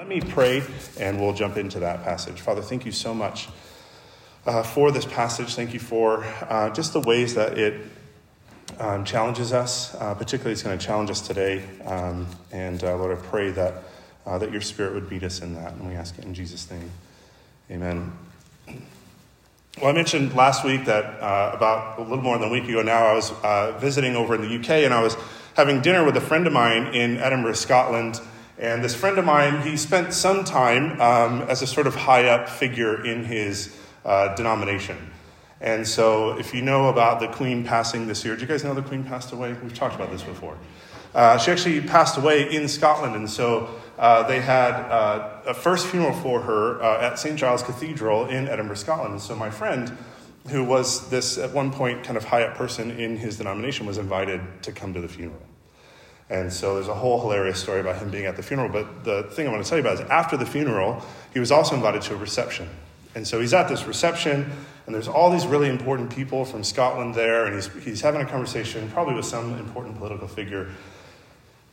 Let me pray and we'll jump into that passage. Father, thank you so much uh, for this passage. Thank you for uh, just the ways that it um, challenges us. Uh, particularly, it's going to challenge us today. Um, and uh, Lord, I pray that, uh, that your spirit would meet us in that. And we ask it in Jesus' name. Amen. Well, I mentioned last week that uh, about a little more than a week ago now, I was visiting over in the UK and I was having dinner with a friend of mine in Edinburgh, Scotland. And this friend of mine, he spent some time um, as a sort of high up figure in his uh, denomination. And so, if you know about the Queen passing this year, do you guys know the Queen passed away? We've talked about this before. Uh, she actually passed away in Scotland, and so uh, they had uh, a first funeral for her uh, at St. Giles Cathedral in Edinburgh, Scotland. And so, my friend, who was this at one point kind of high up person in his denomination, was invited to come to the funeral. And so there's a whole hilarious story about him being at the funeral. But the thing I want to tell you about is after the funeral, he was also invited to a reception. And so he's at this reception, and there's all these really important people from Scotland there, and he's, he's having a conversation, probably with some important political figure.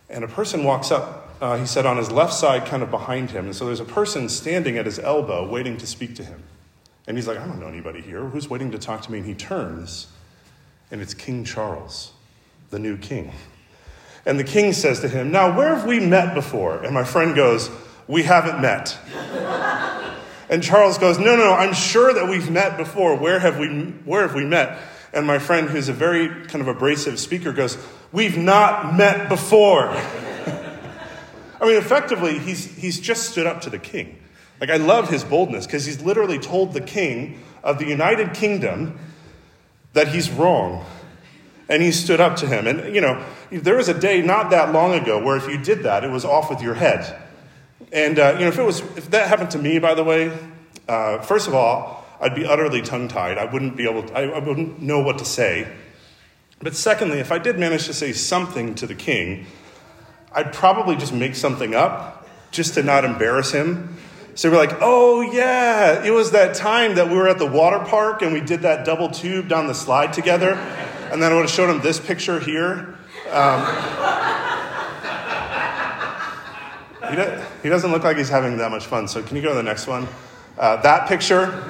And a person walks up, uh, he said, on his left side, kind of behind him. And so there's a person standing at his elbow waiting to speak to him. And he's like, I don't know anybody here. Who's waiting to talk to me? And he turns, and it's King Charles, the new king. And the king says to him, Now, where have we met before? And my friend goes, We haven't met. and Charles goes, No, no, no, I'm sure that we've met before. Where have we, where have we met? And my friend, who's a very kind of abrasive speaker, goes, We've not met before. I mean, effectively, he's, he's just stood up to the king. Like, I love his boldness because he's literally told the king of the United Kingdom that he's wrong and he stood up to him. And, you know, there was a day not that long ago where if you did that, it was off with your head. And, uh, you know, if, it was, if that happened to me, by the way, uh, first of all, I'd be utterly tongue tied. I wouldn't be able to, I, I wouldn't know what to say. But secondly, if I did manage to say something to the king, I'd probably just make something up just to not embarrass him. So we're like, oh, yeah, it was that time that we were at the water park and we did that double tube down the slide together. And then I would have shown him this picture here. Um, he, do, he, doesn't look like he's having that much fun. So, can you go to the next one? Uh, that picture.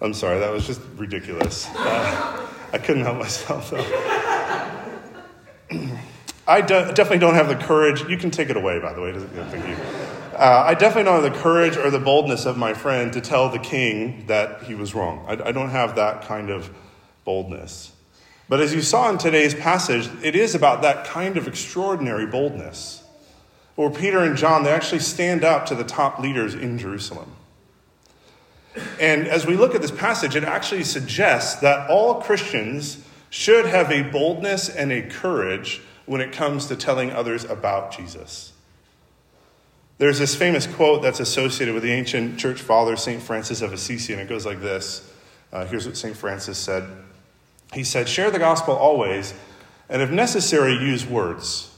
I'm sorry, that was just ridiculous. Uh, I couldn't help myself, though. I de- definitely don't have the courage. You can take it away, by the way. Thank you. Uh, I definitely don't have the courage or the boldness of my friend to tell the king that he was wrong. I, I don't have that kind of boldness. But as you saw in today's passage, it is about that kind of extraordinary boldness. Where Peter and John, they actually stand up to the top leaders in Jerusalem. And as we look at this passage, it actually suggests that all Christians should have a boldness and a courage when it comes to telling others about Jesus. There's this famous quote that's associated with the ancient church father, St. Francis of Assisi, and it goes like this. Uh, here's what St. Francis said He said, Share the gospel always, and if necessary, use words.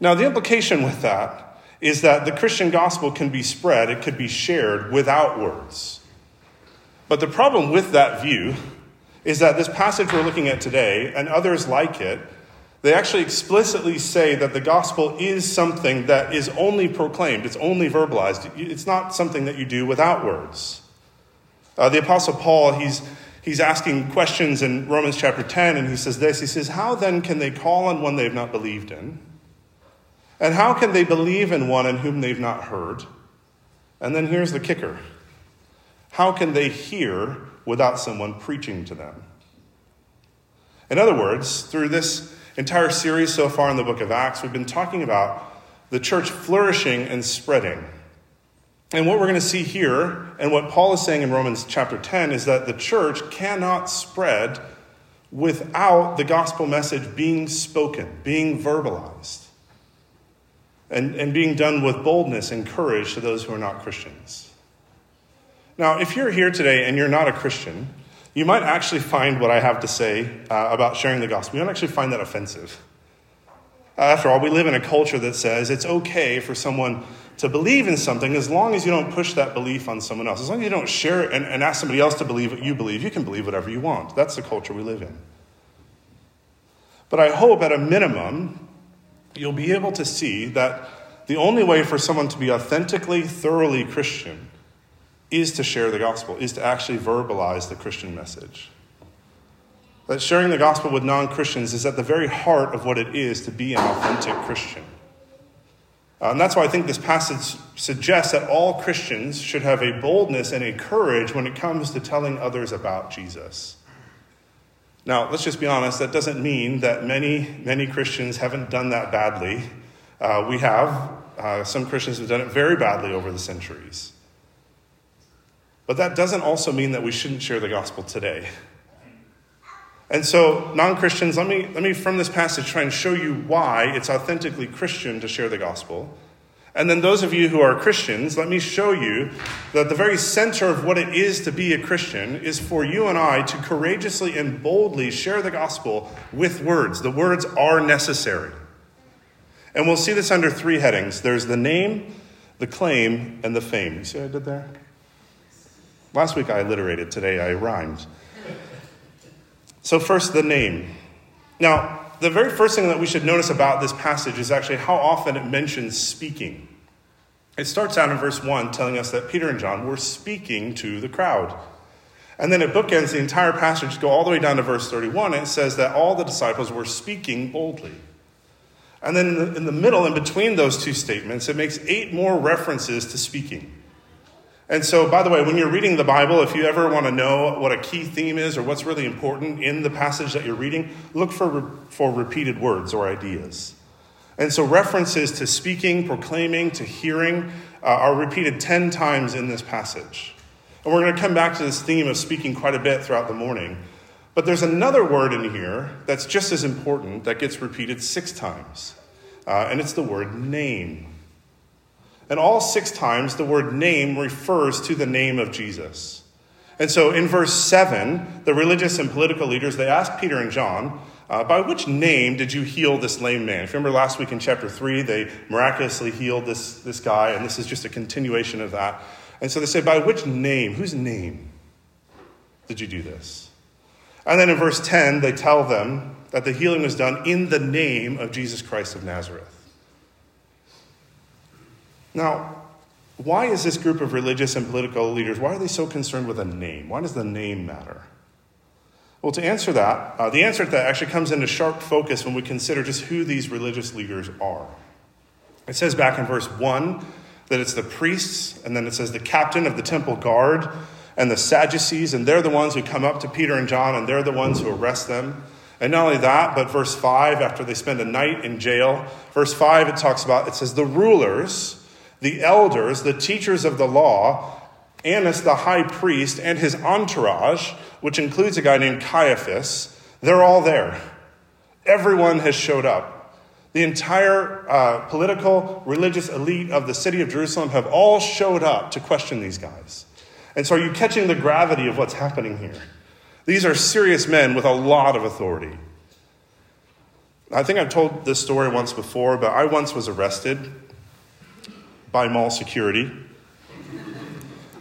Now, the implication with that is that the Christian gospel can be spread, it could be shared without words. But the problem with that view is that this passage we're looking at today, and others like it, they actually explicitly say that the gospel is something that is only proclaimed, it's only verbalized. It's not something that you do without words. Uh, the Apostle Paul, he's, he's asking questions in Romans chapter 10, and he says this He says, How then can they call on one they've not believed in? And how can they believe in one in whom they've not heard? And then here's the kicker How can they hear without someone preaching to them? In other words, through this entire series so far in the book of Acts, we've been talking about the church flourishing and spreading. And what we're going to see here, and what Paul is saying in Romans chapter 10, is that the church cannot spread without the gospel message being spoken, being verbalized, and, and being done with boldness and courage to those who are not Christians. Now, if you're here today and you're not a Christian, you might actually find what I have to say uh, about sharing the gospel, you might actually find that offensive. Uh, after all, we live in a culture that says it's okay for someone to believe in something as long as you don't push that belief on someone else. As long as you don't share it and, and ask somebody else to believe what you believe, you can believe whatever you want. That's the culture we live in. But I hope at a minimum you'll be able to see that the only way for someone to be authentically, thoroughly Christian is to share the gospel, is to actually verbalize the Christian message. That sharing the gospel with non Christians is at the very heart of what it is to be an authentic Christian. Uh, and that's why I think this passage suggests that all Christians should have a boldness and a courage when it comes to telling others about Jesus. Now, let's just be honest, that doesn't mean that many, many Christians haven't done that badly. Uh, we have. Uh, some Christians have done it very badly over the centuries. But that doesn't also mean that we shouldn't share the gospel today. And so, non Christians, let me, let me, from this passage, try and show you why it's authentically Christian to share the gospel. And then, those of you who are Christians, let me show you that the very center of what it is to be a Christian is for you and I to courageously and boldly share the gospel with words. The words are necessary. And we'll see this under three headings there's the name, the claim, and the fame. You see what I did there? Last week I alliterated, today I rhymed. So, first, the name. Now, the very first thing that we should notice about this passage is actually how often it mentions speaking. It starts out in verse 1 telling us that Peter and John were speaking to the crowd. And then it bookends the entire passage, go all the way down to verse 31, and it says that all the disciples were speaking boldly. And then in the, in the middle, in between those two statements, it makes eight more references to speaking. And so, by the way, when you're reading the Bible, if you ever want to know what a key theme is or what's really important in the passage that you're reading, look for, for repeated words or ideas. And so, references to speaking, proclaiming, to hearing uh, are repeated 10 times in this passage. And we're going to come back to this theme of speaking quite a bit throughout the morning. But there's another word in here that's just as important that gets repeated six times, uh, and it's the word name. And all six times, the word name refers to the name of Jesus. And so in verse 7, the religious and political leaders, they ask Peter and John, uh, by which name did you heal this lame man? If you remember last week in chapter 3, they miraculously healed this, this guy, and this is just a continuation of that. And so they say, by which name? Whose name did you do this? And then in verse 10, they tell them that the healing was done in the name of Jesus Christ of Nazareth. Now, why is this group of religious and political leaders, why are they so concerned with a name? Why does the name matter? Well, to answer that, uh, the answer to that actually comes into sharp focus when we consider just who these religious leaders are. It says back in verse 1 that it's the priests, and then it says the captain of the temple guard and the Sadducees, and they're the ones who come up to Peter and John, and they're the ones who arrest them. And not only that, but verse 5, after they spend a night in jail, verse 5, it talks about, it says, the rulers the elders, the teachers of the law, Annas the high priest, and his entourage, which includes a guy named Caiaphas, they're all there. Everyone has showed up. The entire uh, political, religious elite of the city of Jerusalem have all showed up to question these guys. And so, are you catching the gravity of what's happening here? These are serious men with a lot of authority. I think I've told this story once before, but I once was arrested by mall security.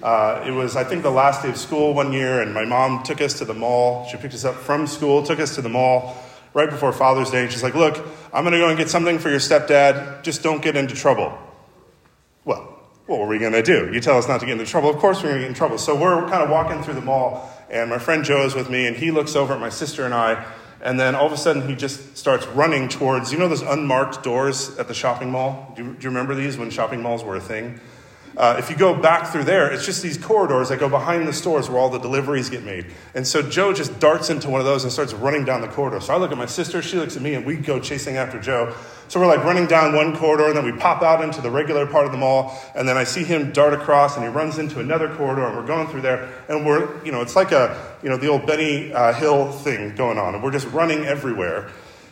Uh, it was, I think, the last day of school one year, and my mom took us to the mall. She picked us up from school, took us to the mall right before Father's Day, and she's like, Look, I'm going to go and get something for your stepdad. Just don't get into trouble. Well, what were we going to do? You tell us not to get into trouble. Of course, we're going to get in trouble. So we're kind of walking through the mall, and my friend Joe is with me, and he looks over at my sister and I, and then all of a sudden, he just starts running towards, you know, those unmarked doors at the shopping mall? Do you, do you remember these when shopping malls were a thing? Uh, if you go back through there, it's just these corridors that go behind the stores where all the deliveries get made. And so Joe just darts into one of those and starts running down the corridor. So I look at my sister, she looks at me, and we go chasing after Joe. So we're like running down one corridor, and then we pop out into the regular part of the mall, and then I see him dart across, and he runs into another corridor, and we're going through there, and we're, you know, it's like a, you know, the old Benny uh, Hill thing going on, and we're just running everywhere.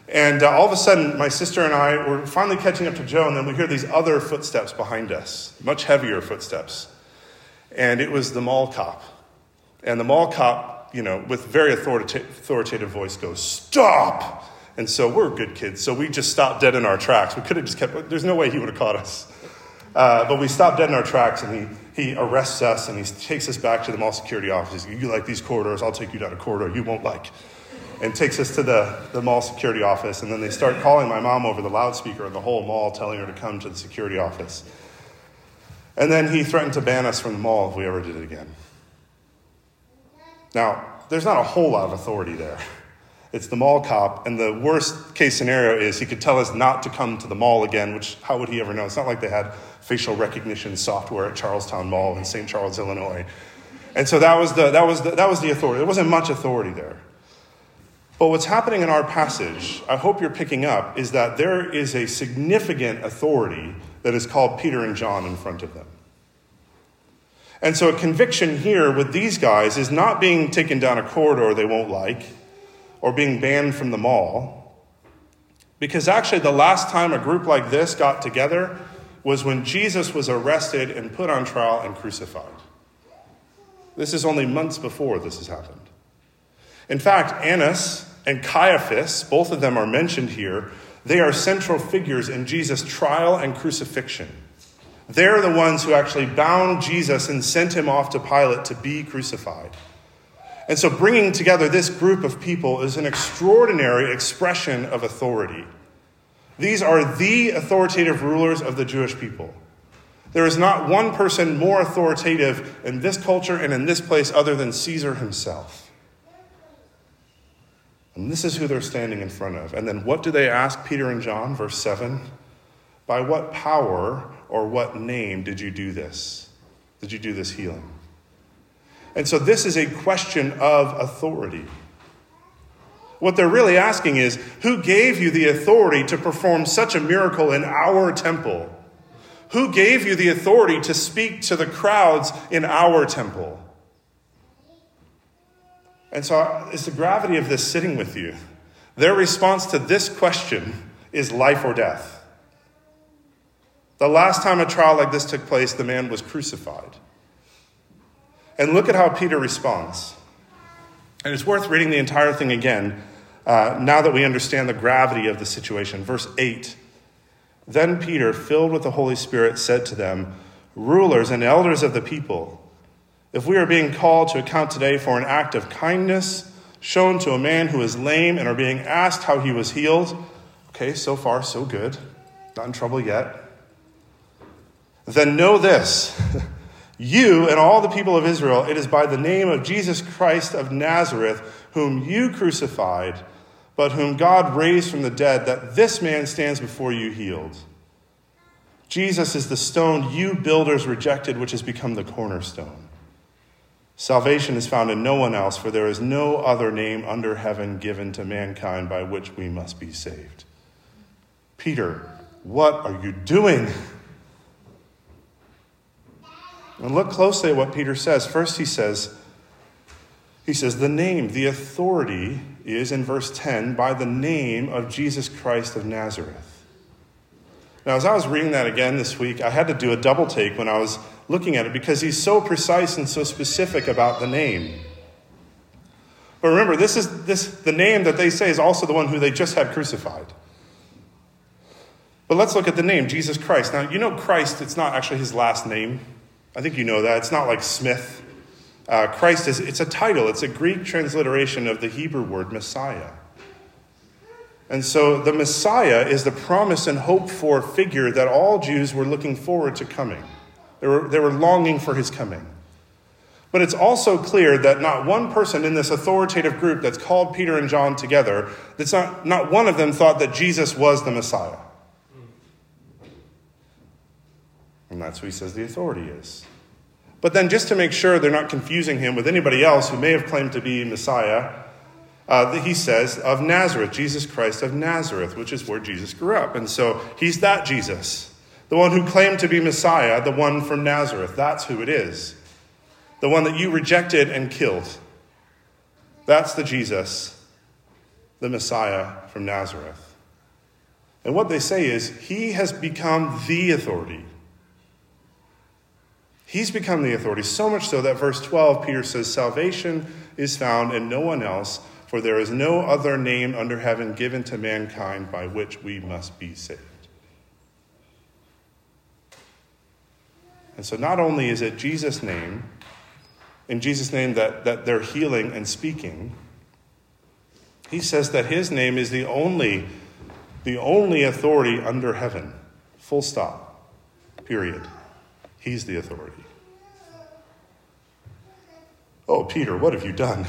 And uh, all of a sudden, my sister and I were finally catching up to Joe, and then we hear these other footsteps behind us, much heavier footsteps. And it was the mall cop. And the mall cop, you know, with very authoritative voice goes, Stop! And so we're good kids, so we just stopped dead in our tracks. We could have just kept, there's no way he would have caught us. Uh, but we stopped dead in our tracks, and he, he arrests us and he takes us back to the mall security office. You like these corridors, I'll take you down a corridor you won't like. and takes us to the, the mall security office. And then they start calling my mom over the loudspeaker in the whole mall, telling her to come to the security office. And then he threatened to ban us from the mall if we ever did it again. Now, there's not a whole lot of authority there. It's the mall cop, and the worst case scenario is he could tell us not to come to the mall again, which how would he ever know? It's not like they had facial recognition software at Charlestowne Mall in St. Charles, Illinois. And so that was the, that was the, that was the authority. There wasn't much authority there. But what's happening in our passage, I hope you're picking up, is that there is a significant authority that is called Peter and John in front of them. And so a conviction here with these guys is not being taken down a corridor they won't like or being banned from the mall. Because actually, the last time a group like this got together was when Jesus was arrested and put on trial and crucified. This is only months before this has happened. In fact, Annas and Caiaphas, both of them are mentioned here, they are central figures in Jesus' trial and crucifixion. They're the ones who actually bound Jesus and sent him off to Pilate to be crucified. And so, bringing together this group of people is an extraordinary expression of authority. These are the authoritative rulers of the Jewish people. There is not one person more authoritative in this culture and in this place other than Caesar himself. And this is who they're standing in front of. And then what do they ask Peter and John? Verse 7 By what power or what name did you do this? Did you do this healing? And so this is a question of authority. What they're really asking is who gave you the authority to perform such a miracle in our temple? Who gave you the authority to speak to the crowds in our temple? And so is the gravity of this sitting with you. Their response to this question is life or death. The last time a trial like this took place, the man was crucified. And look at how Peter responds. And it's worth reading the entire thing again uh, now that we understand the gravity of the situation. Verse 8 Then Peter, filled with the Holy Spirit, said to them, Rulers and elders of the people, if we are being called to account today for an act of kindness shown to a man who is lame and are being asked how he was healed, okay, so far, so good. Not in trouble yet. Then know this. You and all the people of Israel, it is by the name of Jesus Christ of Nazareth, whom you crucified, but whom God raised from the dead, that this man stands before you healed. Jesus is the stone you builders rejected, which has become the cornerstone. Salvation is found in no one else, for there is no other name under heaven given to mankind by which we must be saved. Peter, what are you doing? And look closely at what Peter says. First, he says, he says, the name, the authority is in verse 10 by the name of Jesus Christ of Nazareth. Now, as I was reading that again this week, I had to do a double take when I was looking at it because he's so precise and so specific about the name. But remember, this is this the name that they say is also the one who they just had crucified. But let's look at the name, Jesus Christ. Now, you know Christ, it's not actually his last name. I think you know that. It's not like Smith. Uh, Christ is it's a title, it's a Greek transliteration of the Hebrew word Messiah. And so the Messiah is the promise and hope for figure that all Jews were looking forward to coming. They were, they were longing for his coming. But it's also clear that not one person in this authoritative group that's called Peter and John together, that's not, not one of them thought that Jesus was the Messiah. And that's who he says the authority is. But then, just to make sure they're not confusing him with anybody else who may have claimed to be Messiah, uh, he says of Nazareth, Jesus Christ of Nazareth, which is where Jesus grew up. And so he's that Jesus, the one who claimed to be Messiah, the one from Nazareth. That's who it is. The one that you rejected and killed. That's the Jesus, the Messiah from Nazareth. And what they say is, he has become the authority. He's become the authority, so much so that verse 12, Peter says, Salvation is found in no one else, for there is no other name under heaven given to mankind by which we must be saved. And so, not only is it Jesus' name, in Jesus' name that, that they're healing and speaking, He says that his name is the only, the only authority under heaven. Full stop. Period. He's the authority. Oh, Peter, what have you done?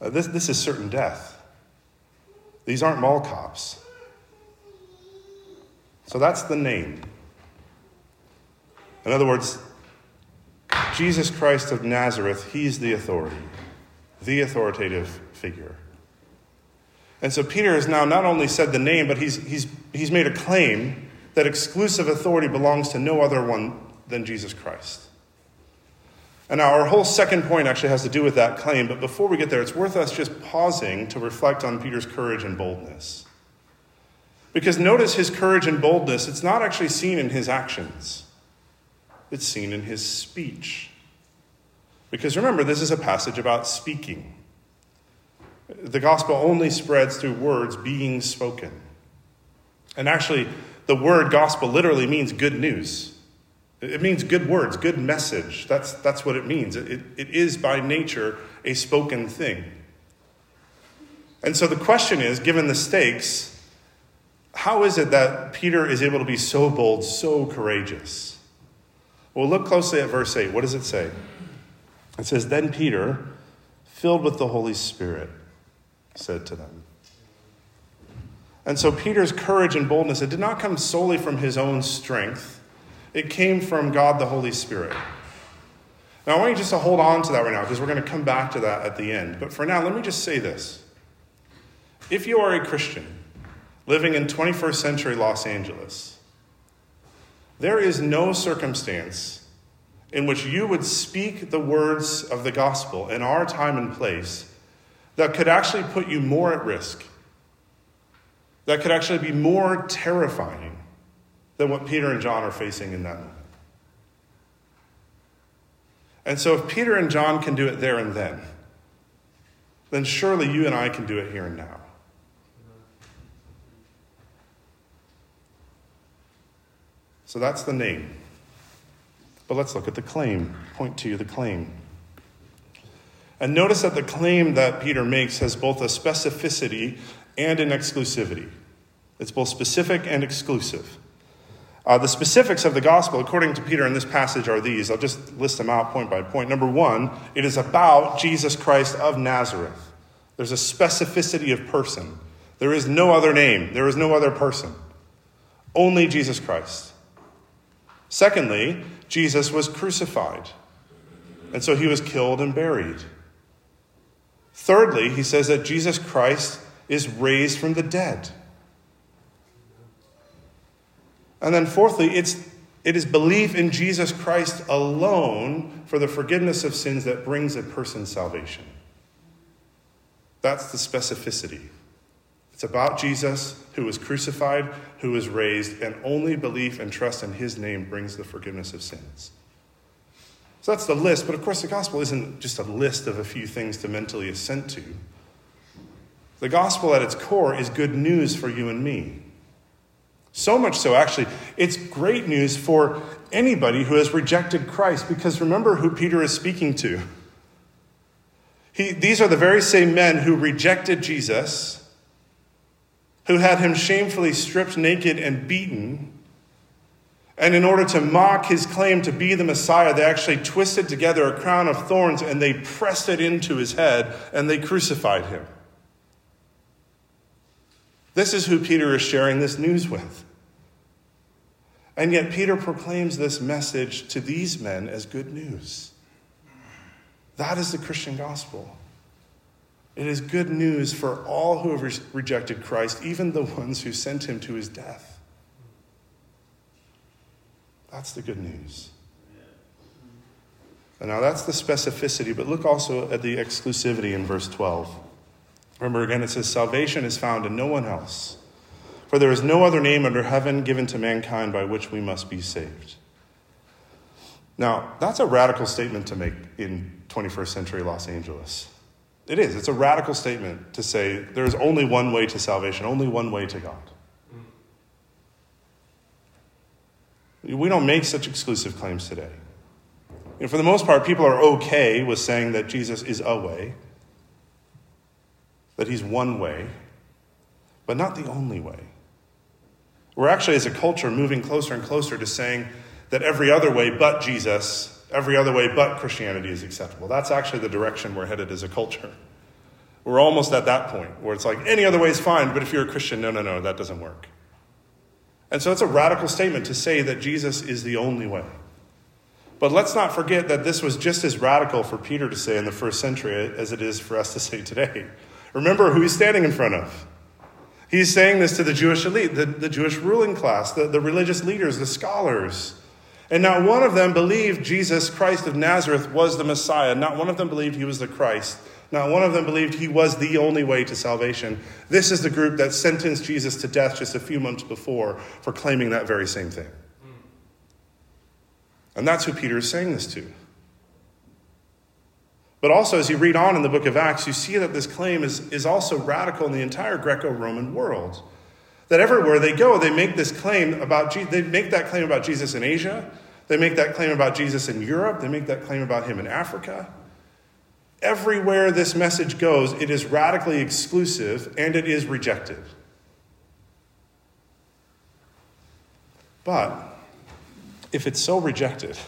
Uh, this, this is certain death. These aren't mall cops. So that's the name. In other words, Jesus Christ of Nazareth, he's the authority, the authoritative figure. And so Peter has now not only said the name, but he's, he's, he's made a claim that exclusive authority belongs to no other one than Jesus Christ. And now our whole second point actually has to do with that claim, but before we get there, it's worth us just pausing to reflect on Peter's courage and boldness. Because notice his courage and boldness, it's not actually seen in his actions, it's seen in his speech. Because remember, this is a passage about speaking. The gospel only spreads through words being spoken. And actually, the word gospel literally means good news. It means good words, good message. That's, that's what it means. It, it is by nature a spoken thing. And so the question is given the stakes, how is it that Peter is able to be so bold, so courageous? Well, look closely at verse 8. What does it say? It says, Then Peter, filled with the Holy Spirit, said to them. And so Peter's courage and boldness, it did not come solely from his own strength it came from God the Holy Spirit. Now, I want you just to hold on to that right now because we're going to come back to that at the end. But for now, let me just say this. If you are a Christian living in 21st century Los Angeles, there is no circumstance in which you would speak the words of the gospel in our time and place that could actually put you more at risk, that could actually be more terrifying than what Peter and John are facing in that moment. And so, if Peter and John can do it there and then, then surely you and I can do it here and now. So that's the name. But let's look at the claim. Point to the claim. And notice that the claim that Peter makes has both a specificity and an exclusivity. It's both specific and exclusive. Uh, the specifics of the gospel, according to Peter in this passage, are these. I'll just list them out point by point. Number one, it is about Jesus Christ of Nazareth. There's a specificity of person. There is no other name, there is no other person. Only Jesus Christ. Secondly, Jesus was crucified, and so he was killed and buried. Thirdly, he says that Jesus Christ is raised from the dead. And then, fourthly, it's, it is belief in Jesus Christ alone for the forgiveness of sins that brings a person salvation. That's the specificity. It's about Jesus who was crucified, who was raised, and only belief and trust in his name brings the forgiveness of sins. So that's the list, but of course, the gospel isn't just a list of a few things to mentally assent to. The gospel at its core is good news for you and me. So much so, actually, it's great news for anybody who has rejected Christ because remember who Peter is speaking to. He, these are the very same men who rejected Jesus, who had him shamefully stripped naked and beaten. And in order to mock his claim to be the Messiah, they actually twisted together a crown of thorns and they pressed it into his head and they crucified him. This is who Peter is sharing this news with. And yet, Peter proclaims this message to these men as good news. That is the Christian gospel. It is good news for all who have re- rejected Christ, even the ones who sent him to his death. That's the good news. And now that's the specificity, but look also at the exclusivity in verse 12. Remember again, it says, Salvation is found in no one else, for there is no other name under heaven given to mankind by which we must be saved. Now, that's a radical statement to make in 21st century Los Angeles. It is. It's a radical statement to say there is only one way to salvation, only one way to God. We don't make such exclusive claims today. And for the most part, people are okay with saying that Jesus is a way. That he's one way, but not the only way. We're actually, as a culture, moving closer and closer to saying that every other way but Jesus, every other way but Christianity is acceptable. That's actually the direction we're headed as a culture. We're almost at that point where it's like any other way is fine, but if you're a Christian, no, no, no, that doesn't work. And so it's a radical statement to say that Jesus is the only way. But let's not forget that this was just as radical for Peter to say in the first century as it is for us to say today. Remember who he's standing in front of. He's saying this to the Jewish elite, the, the Jewish ruling class, the, the religious leaders, the scholars. And not one of them believed Jesus Christ of Nazareth was the Messiah. Not one of them believed he was the Christ. Not one of them believed he was the only way to salvation. This is the group that sentenced Jesus to death just a few months before for claiming that very same thing. And that's who Peter is saying this to. But also, as you read on in the book of Acts, you see that this claim is, is also radical in the entire Greco Roman world. That everywhere they go, they make this claim about they make that claim about Jesus in Asia, they make that claim about Jesus in Europe, they make that claim about him in Africa. Everywhere this message goes, it is radically exclusive and it is rejected. But if it's so rejected,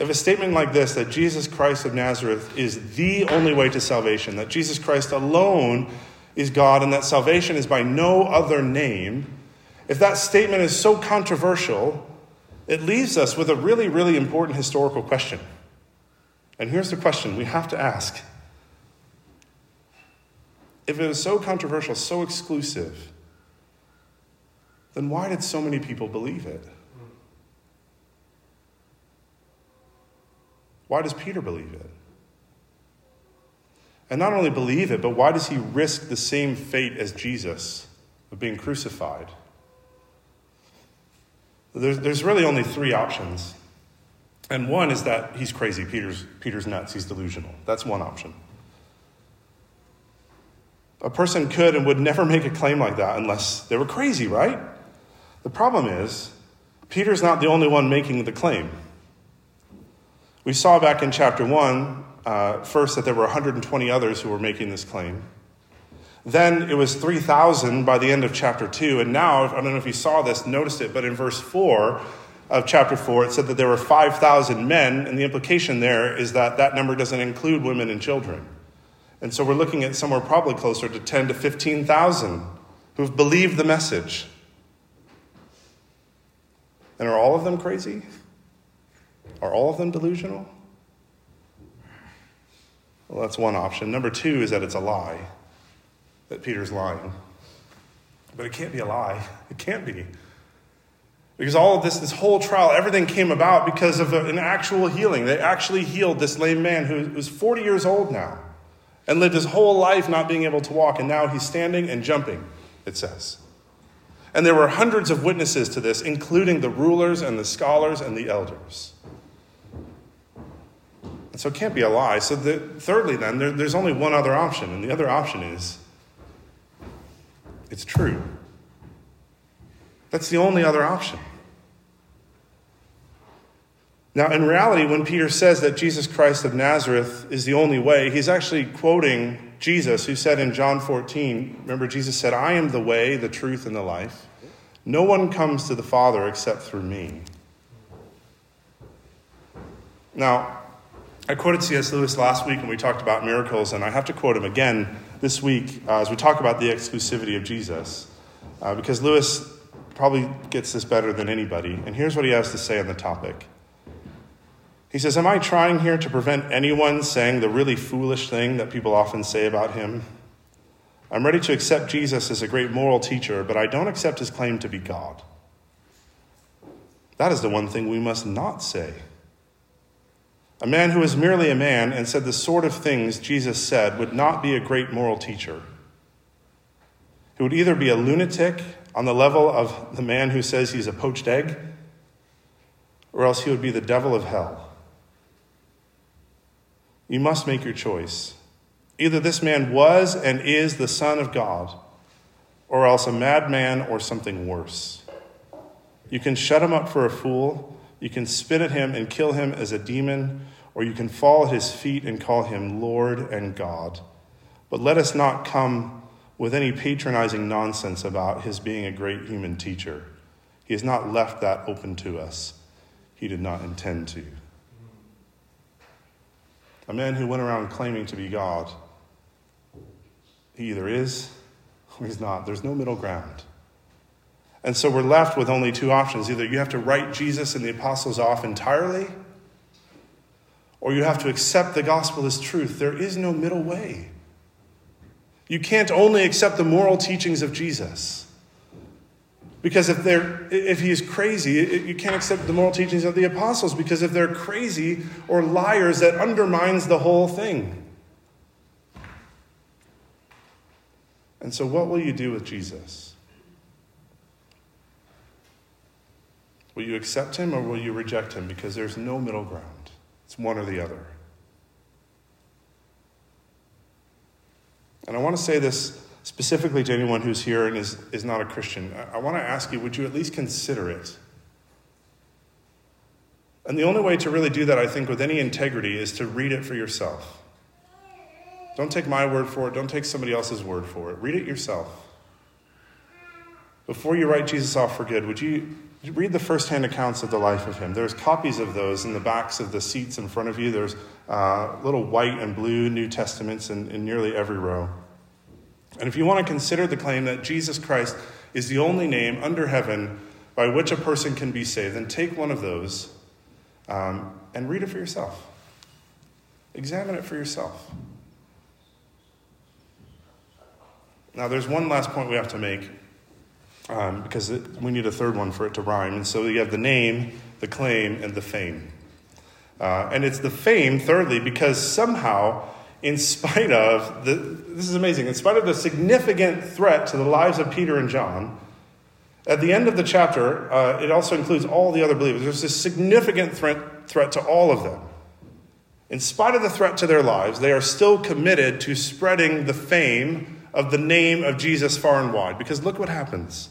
if a statement like this, that Jesus Christ of Nazareth is the only way to salvation, that Jesus Christ alone is God, and that salvation is by no other name, if that statement is so controversial, it leaves us with a really, really important historical question. And here's the question we have to ask If it was so controversial, so exclusive, then why did so many people believe it? Why does Peter believe it? And not only believe it, but why does he risk the same fate as Jesus of being crucified? There's, there's really only three options. And one is that he's crazy. Peter's, Peter's nuts. He's delusional. That's one option. A person could and would never make a claim like that unless they were crazy, right? The problem is, Peter's not the only one making the claim. We saw back in chapter 1, uh, first, that there were 120 others who were making this claim. Then it was 3,000 by the end of chapter 2. And now, I don't know if you saw this, noticed it, but in verse 4 of chapter 4, it said that there were 5,000 men. And the implication there is that that number doesn't include women and children. And so we're looking at somewhere probably closer to 10 to 15,000 who've believed the message. And are all of them crazy? Are all of them delusional? Well, that's one option. Number two is that it's a lie, that Peter's lying. But it can't be a lie. It can't be. Because all of this, this whole trial, everything came about because of an actual healing. They actually healed this lame man who was 40 years old now and lived his whole life not being able to walk, and now he's standing and jumping, it says. And there were hundreds of witnesses to this, including the rulers and the scholars and the elders. So it can't be a lie. So, the, thirdly, then, there, there's only one other option, and the other option is it's true. That's the only other option. Now, in reality, when Peter says that Jesus Christ of Nazareth is the only way, he's actually quoting Jesus, who said in John 14, remember, Jesus said, I am the way, the truth, and the life. No one comes to the Father except through me. Now, I quoted C.S. Lewis last week when we talked about miracles, and I have to quote him again this week uh, as we talk about the exclusivity of Jesus, uh, because Lewis probably gets this better than anybody. And here's what he has to say on the topic. He says, Am I trying here to prevent anyone saying the really foolish thing that people often say about him? I'm ready to accept Jesus as a great moral teacher, but I don't accept his claim to be God. That is the one thing we must not say. A man who was merely a man and said the sort of things Jesus said would not be a great moral teacher. He would either be a lunatic on the level of the man who says he's a poached egg, or else he would be the devil of hell. You must make your choice. Either this man was and is the Son of God, or else a madman or something worse. You can shut him up for a fool you can spit at him and kill him as a demon, or you can fall at his feet and call him Lord and God. But let us not come with any patronizing nonsense about his being a great human teacher. He has not left that open to us. He did not intend to. A man who went around claiming to be God, he either is or he's not. There's no middle ground. And so we're left with only two options. Either you have to write Jesus and the apostles off entirely, or you have to accept the gospel as truth. There is no middle way. You can't only accept the moral teachings of Jesus. Because if, they're, if he is crazy, you can't accept the moral teachings of the apostles because if they're crazy or liars, that undermines the whole thing. And so, what will you do with Jesus? Will you accept him or will you reject him? Because there's no middle ground, it's one or the other. And I want to say this specifically to anyone who's here and is, is not a Christian. I, I want to ask you would you at least consider it? And the only way to really do that, I think, with any integrity is to read it for yourself. Don't take my word for it, don't take somebody else's word for it. Read it yourself. Before you write Jesus off for good, would you read the first-hand accounts of the life of him? There's copies of those in the backs of the seats in front of you. There's uh, little white and blue New Testaments in, in nearly every row. And if you want to consider the claim that Jesus Christ is the only name under heaven by which a person can be saved, then take one of those um, and read it for yourself. Examine it for yourself. Now, there's one last point we have to make um, because it, we need a third one for it to rhyme. And so you have the name, the claim, and the fame. Uh, and it's the fame, thirdly, because somehow in spite of the, this is amazing, in spite of the significant threat to the lives of Peter and John, at the end of the chapter, uh, it also includes all the other believers. There's a significant threat, threat to all of them. In spite of the threat to their lives, they are still committed to spreading the fame of the name of Jesus far and wide. Because look what happens.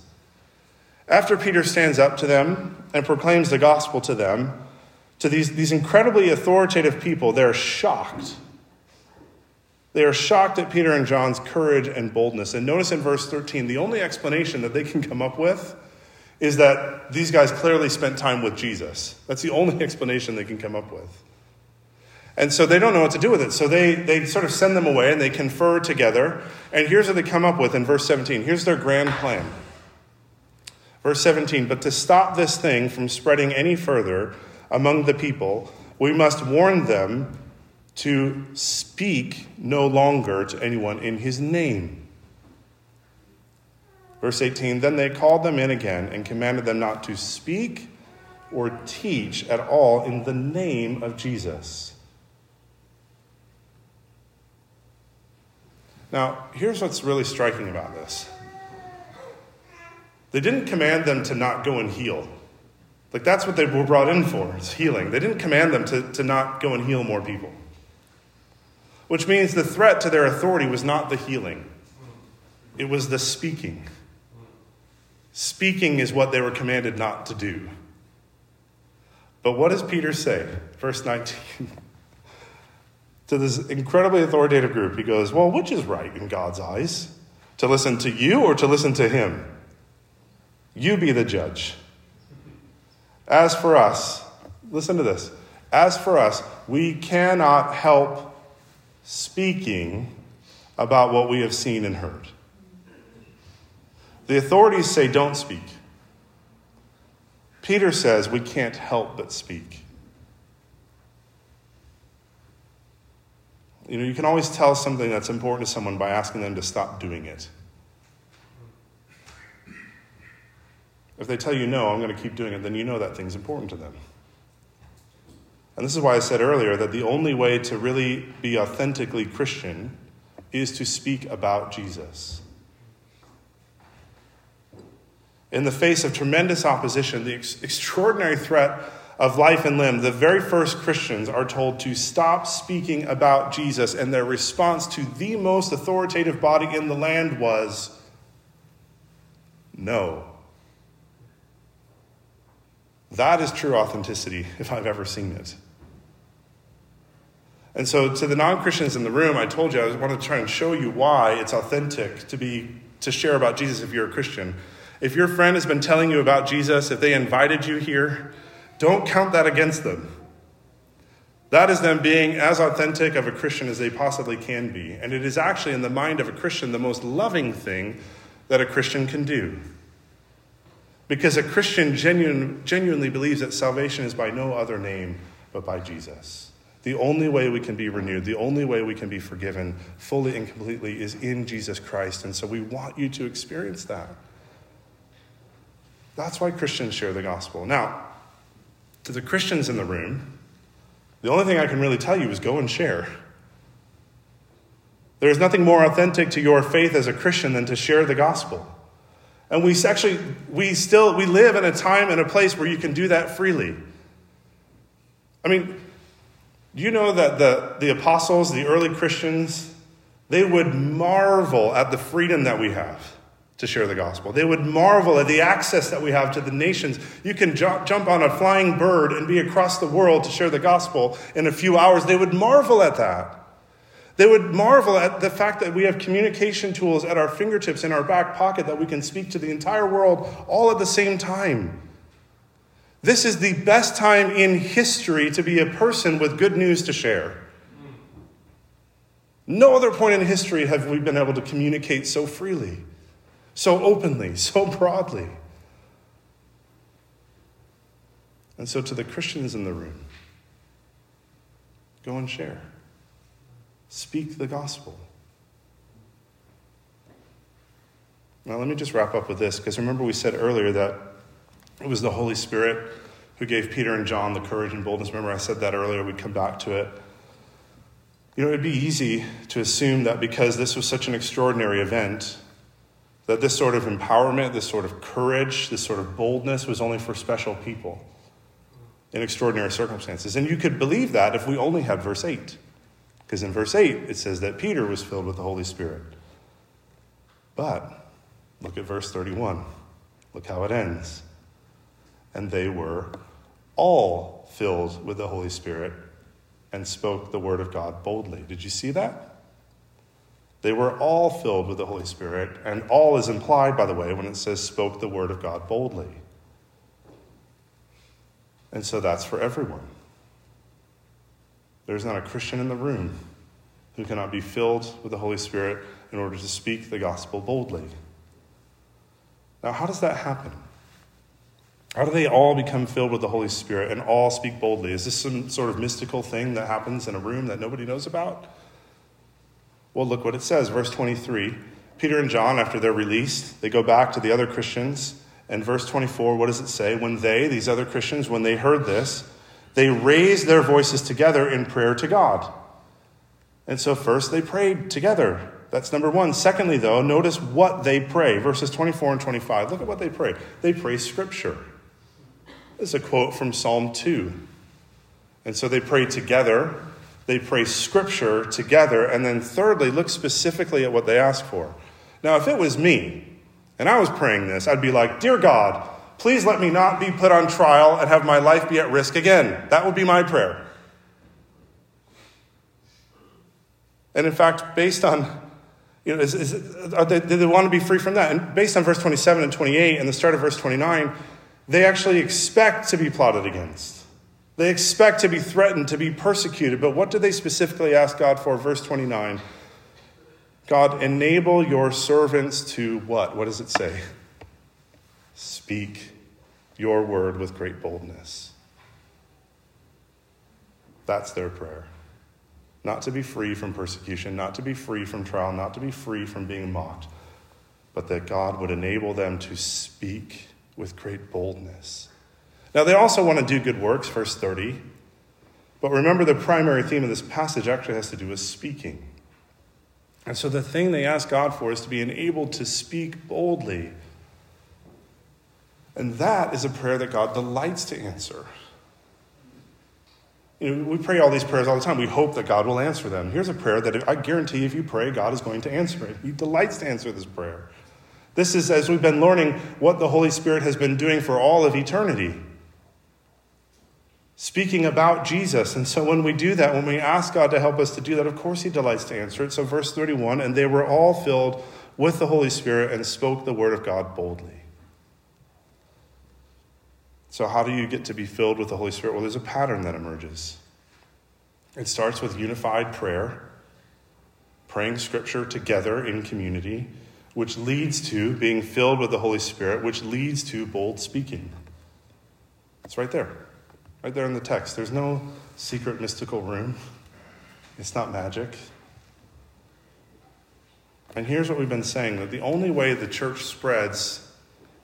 After Peter stands up to them and proclaims the gospel to them, to these, these incredibly authoritative people, they're shocked they are shocked at Peter and John's courage and boldness. And notice in verse 13, the only explanation that they can come up with is that these guys clearly spent time with Jesus. That's the only explanation they can come up with. And so they don't know what to do with it. So they, they sort of send them away and they confer together. And here's what they come up with in verse 17. Here's their grand plan. Verse 17 But to stop this thing from spreading any further among the people, we must warn them to speak no longer to anyone in his name. Verse 18 Then they called them in again and commanded them not to speak or teach at all in the name of Jesus. Now, here's what's really striking about this. They didn't command them to not go and heal. Like, that's what they were brought in for, is healing. They didn't command them to, to not go and heal more people which means the threat to their authority was not the healing, it was the speaking. Speaking is what they were commanded not to do. But what does Peter say? Verse 19. to this incredibly authoritative group, he goes, Well, which is right in God's eyes? To listen to you or to listen to him? You be the judge. As for us, listen to this. As for us, we cannot help speaking about what we have seen and heard. The authorities say, don't speak. Peter says, we can't help but speak. You know, you can always tell something that's important to someone by asking them to stop doing it. If they tell you no, I'm going to keep doing it, then you know that thing's important to them. And this is why I said earlier that the only way to really be authentically Christian is to speak about Jesus. In the face of tremendous opposition, the ex- extraordinary threat of life and limb, the very first Christians are told to stop speaking about Jesus, and their response to the most authoritative body in the land was no. That is true authenticity, if I've ever seen it. And so, to the non Christians in the room, I told you I want to try and show you why it's authentic to, be, to share about Jesus if you're a Christian. If your friend has been telling you about Jesus, if they invited you here, don't count that against them. That is them being as authentic of a Christian as they possibly can be. And it is actually, in the mind of a Christian, the most loving thing that a Christian can do. Because a Christian genuine, genuinely believes that salvation is by no other name but by Jesus. The only way we can be renewed, the only way we can be forgiven fully and completely is in Jesus Christ. And so we want you to experience that. That's why Christians share the gospel. Now, to the Christians in the room, the only thing I can really tell you is go and share. There is nothing more authentic to your faith as a Christian than to share the gospel. And we actually, we still, we live in a time and a place where you can do that freely. I mean, do you know that the, the apostles, the early Christians, they would marvel at the freedom that we have to share the gospel. They would marvel at the access that we have to the nations. You can jump on a flying bird and be across the world to share the gospel in a few hours. They would marvel at that. They would marvel at the fact that we have communication tools at our fingertips in our back pocket that we can speak to the entire world all at the same time. This is the best time in history to be a person with good news to share. No other point in history have we been able to communicate so freely, so openly, so broadly. And so, to the Christians in the room, go and share. Speak the gospel. Now, let me just wrap up with this because remember, we said earlier that it was the Holy Spirit who gave Peter and John the courage and boldness. Remember, I said that earlier, we'd come back to it. You know, it'd be easy to assume that because this was such an extraordinary event, that this sort of empowerment, this sort of courage, this sort of boldness was only for special people in extraordinary circumstances. And you could believe that if we only had verse 8. Because in verse 8, it says that Peter was filled with the Holy Spirit. But look at verse 31. Look how it ends. And they were all filled with the Holy Spirit and spoke the word of God boldly. Did you see that? They were all filled with the Holy Spirit, and all is implied, by the way, when it says spoke the word of God boldly. And so that's for everyone. There's not a Christian in the room who cannot be filled with the Holy Spirit in order to speak the gospel boldly. Now, how does that happen? How do they all become filled with the Holy Spirit and all speak boldly? Is this some sort of mystical thing that happens in a room that nobody knows about? Well, look what it says, verse 23. Peter and John, after they're released, they go back to the other Christians. And verse 24, what does it say? When they, these other Christians, when they heard this, they raised their voices together in prayer to God. And so, first, they prayed together. That's number one. Secondly, though, notice what they pray. Verses 24 and 25. Look at what they pray. They pray Scripture. This is a quote from Psalm 2. And so they pray together. They pray Scripture together. And then, thirdly, look specifically at what they ask for. Now, if it was me and I was praying this, I'd be like, Dear God, Please let me not be put on trial and have my life be at risk again. That would be my prayer. And in fact, based on, you know, is, is, they, they want to be free from that? And based on verse 27 and 28 and the start of verse 29, they actually expect to be plotted against. They expect to be threatened, to be persecuted. But what do they specifically ask God for? Verse 29 God, enable your servants to what? What does it say? speak your word with great boldness. That's their prayer. Not to be free from persecution, not to be free from trial, not to be free from being mocked, but that God would enable them to speak with great boldness. Now, they also want to do good works, verse 30. But remember, the primary theme of this passage actually has to do with speaking. And so the thing they ask God for is to be enabled to speak boldly and that is a prayer that God delights to answer. You know, we pray all these prayers all the time. We hope that God will answer them. Here's a prayer that I guarantee if you pray, God is going to answer it. He delights to answer this prayer. This is, as we've been learning, what the Holy Spirit has been doing for all of eternity. speaking about Jesus. And so when we do that, when we ask God to help us to do that, of course He delights to answer it. So, verse 31 and they were all filled with the Holy Spirit and spoke the word of God boldly. So, how do you get to be filled with the Holy Spirit? Well, there's a pattern that emerges. It starts with unified prayer, praying scripture together in community, which leads to being filled with the Holy Spirit, which leads to bold speaking. It's right there. Right there in the text. There's no secret mystical room, it's not magic. And here's what we've been saying that the only way the church spreads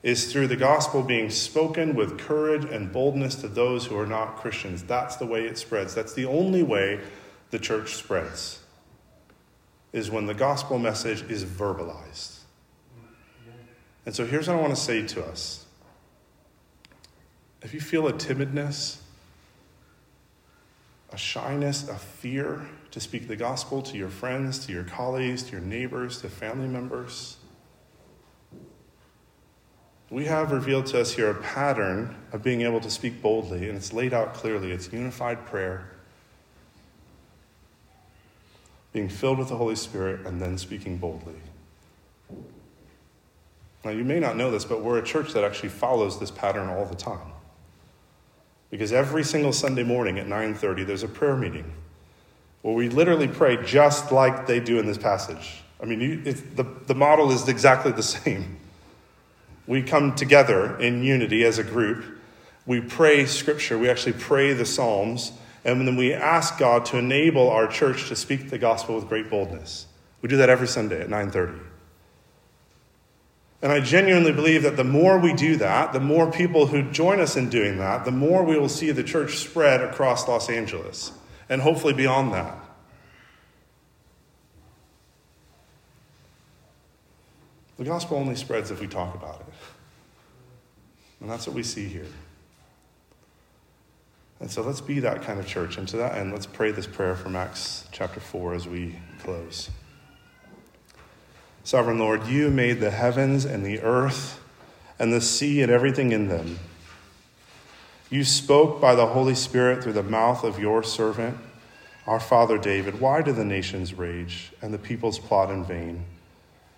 is through the gospel being spoken with courage and boldness to those who are not Christians. That's the way it spreads. That's the only way the church spreads, is when the gospel message is verbalized. And so here's what I want to say to us. If you feel a timidness, a shyness, a fear to speak the gospel to your friends, to your colleagues, to your neighbors, to family members. We have revealed to us here a pattern of being able to speak boldly, and it's laid out clearly. It's unified prayer, being filled with the Holy Spirit, and then speaking boldly. Now, you may not know this, but we're a church that actually follows this pattern all the time. Because every single Sunday morning at 9:30 there's a prayer meeting where we literally pray just like they do in this passage. I mean, you, the, the model is exactly the same. We come together in unity as a group. We pray scripture. We actually pray the Psalms. And then we ask God to enable our church to speak the gospel with great boldness. We do that every Sunday at 9:30. And I genuinely believe that the more we do that, the more people who join us in doing that, the more we will see the church spread across Los Angeles and hopefully beyond that. The gospel only spreads if we talk about it. And that's what we see here. And so let's be that kind of church. And to that end, let's pray this prayer from Acts chapter 4 as we close. Sovereign Lord, you made the heavens and the earth and the sea and everything in them. You spoke by the Holy Spirit through the mouth of your servant, our father David. Why do the nations rage and the peoples plot in vain?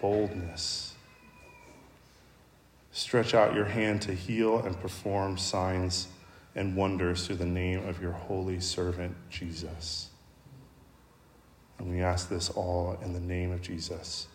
boldness. Stretch out your hand to heal and perform signs and wonders through the name of your holy servant, Jesus. And we ask this all in the name of Jesus.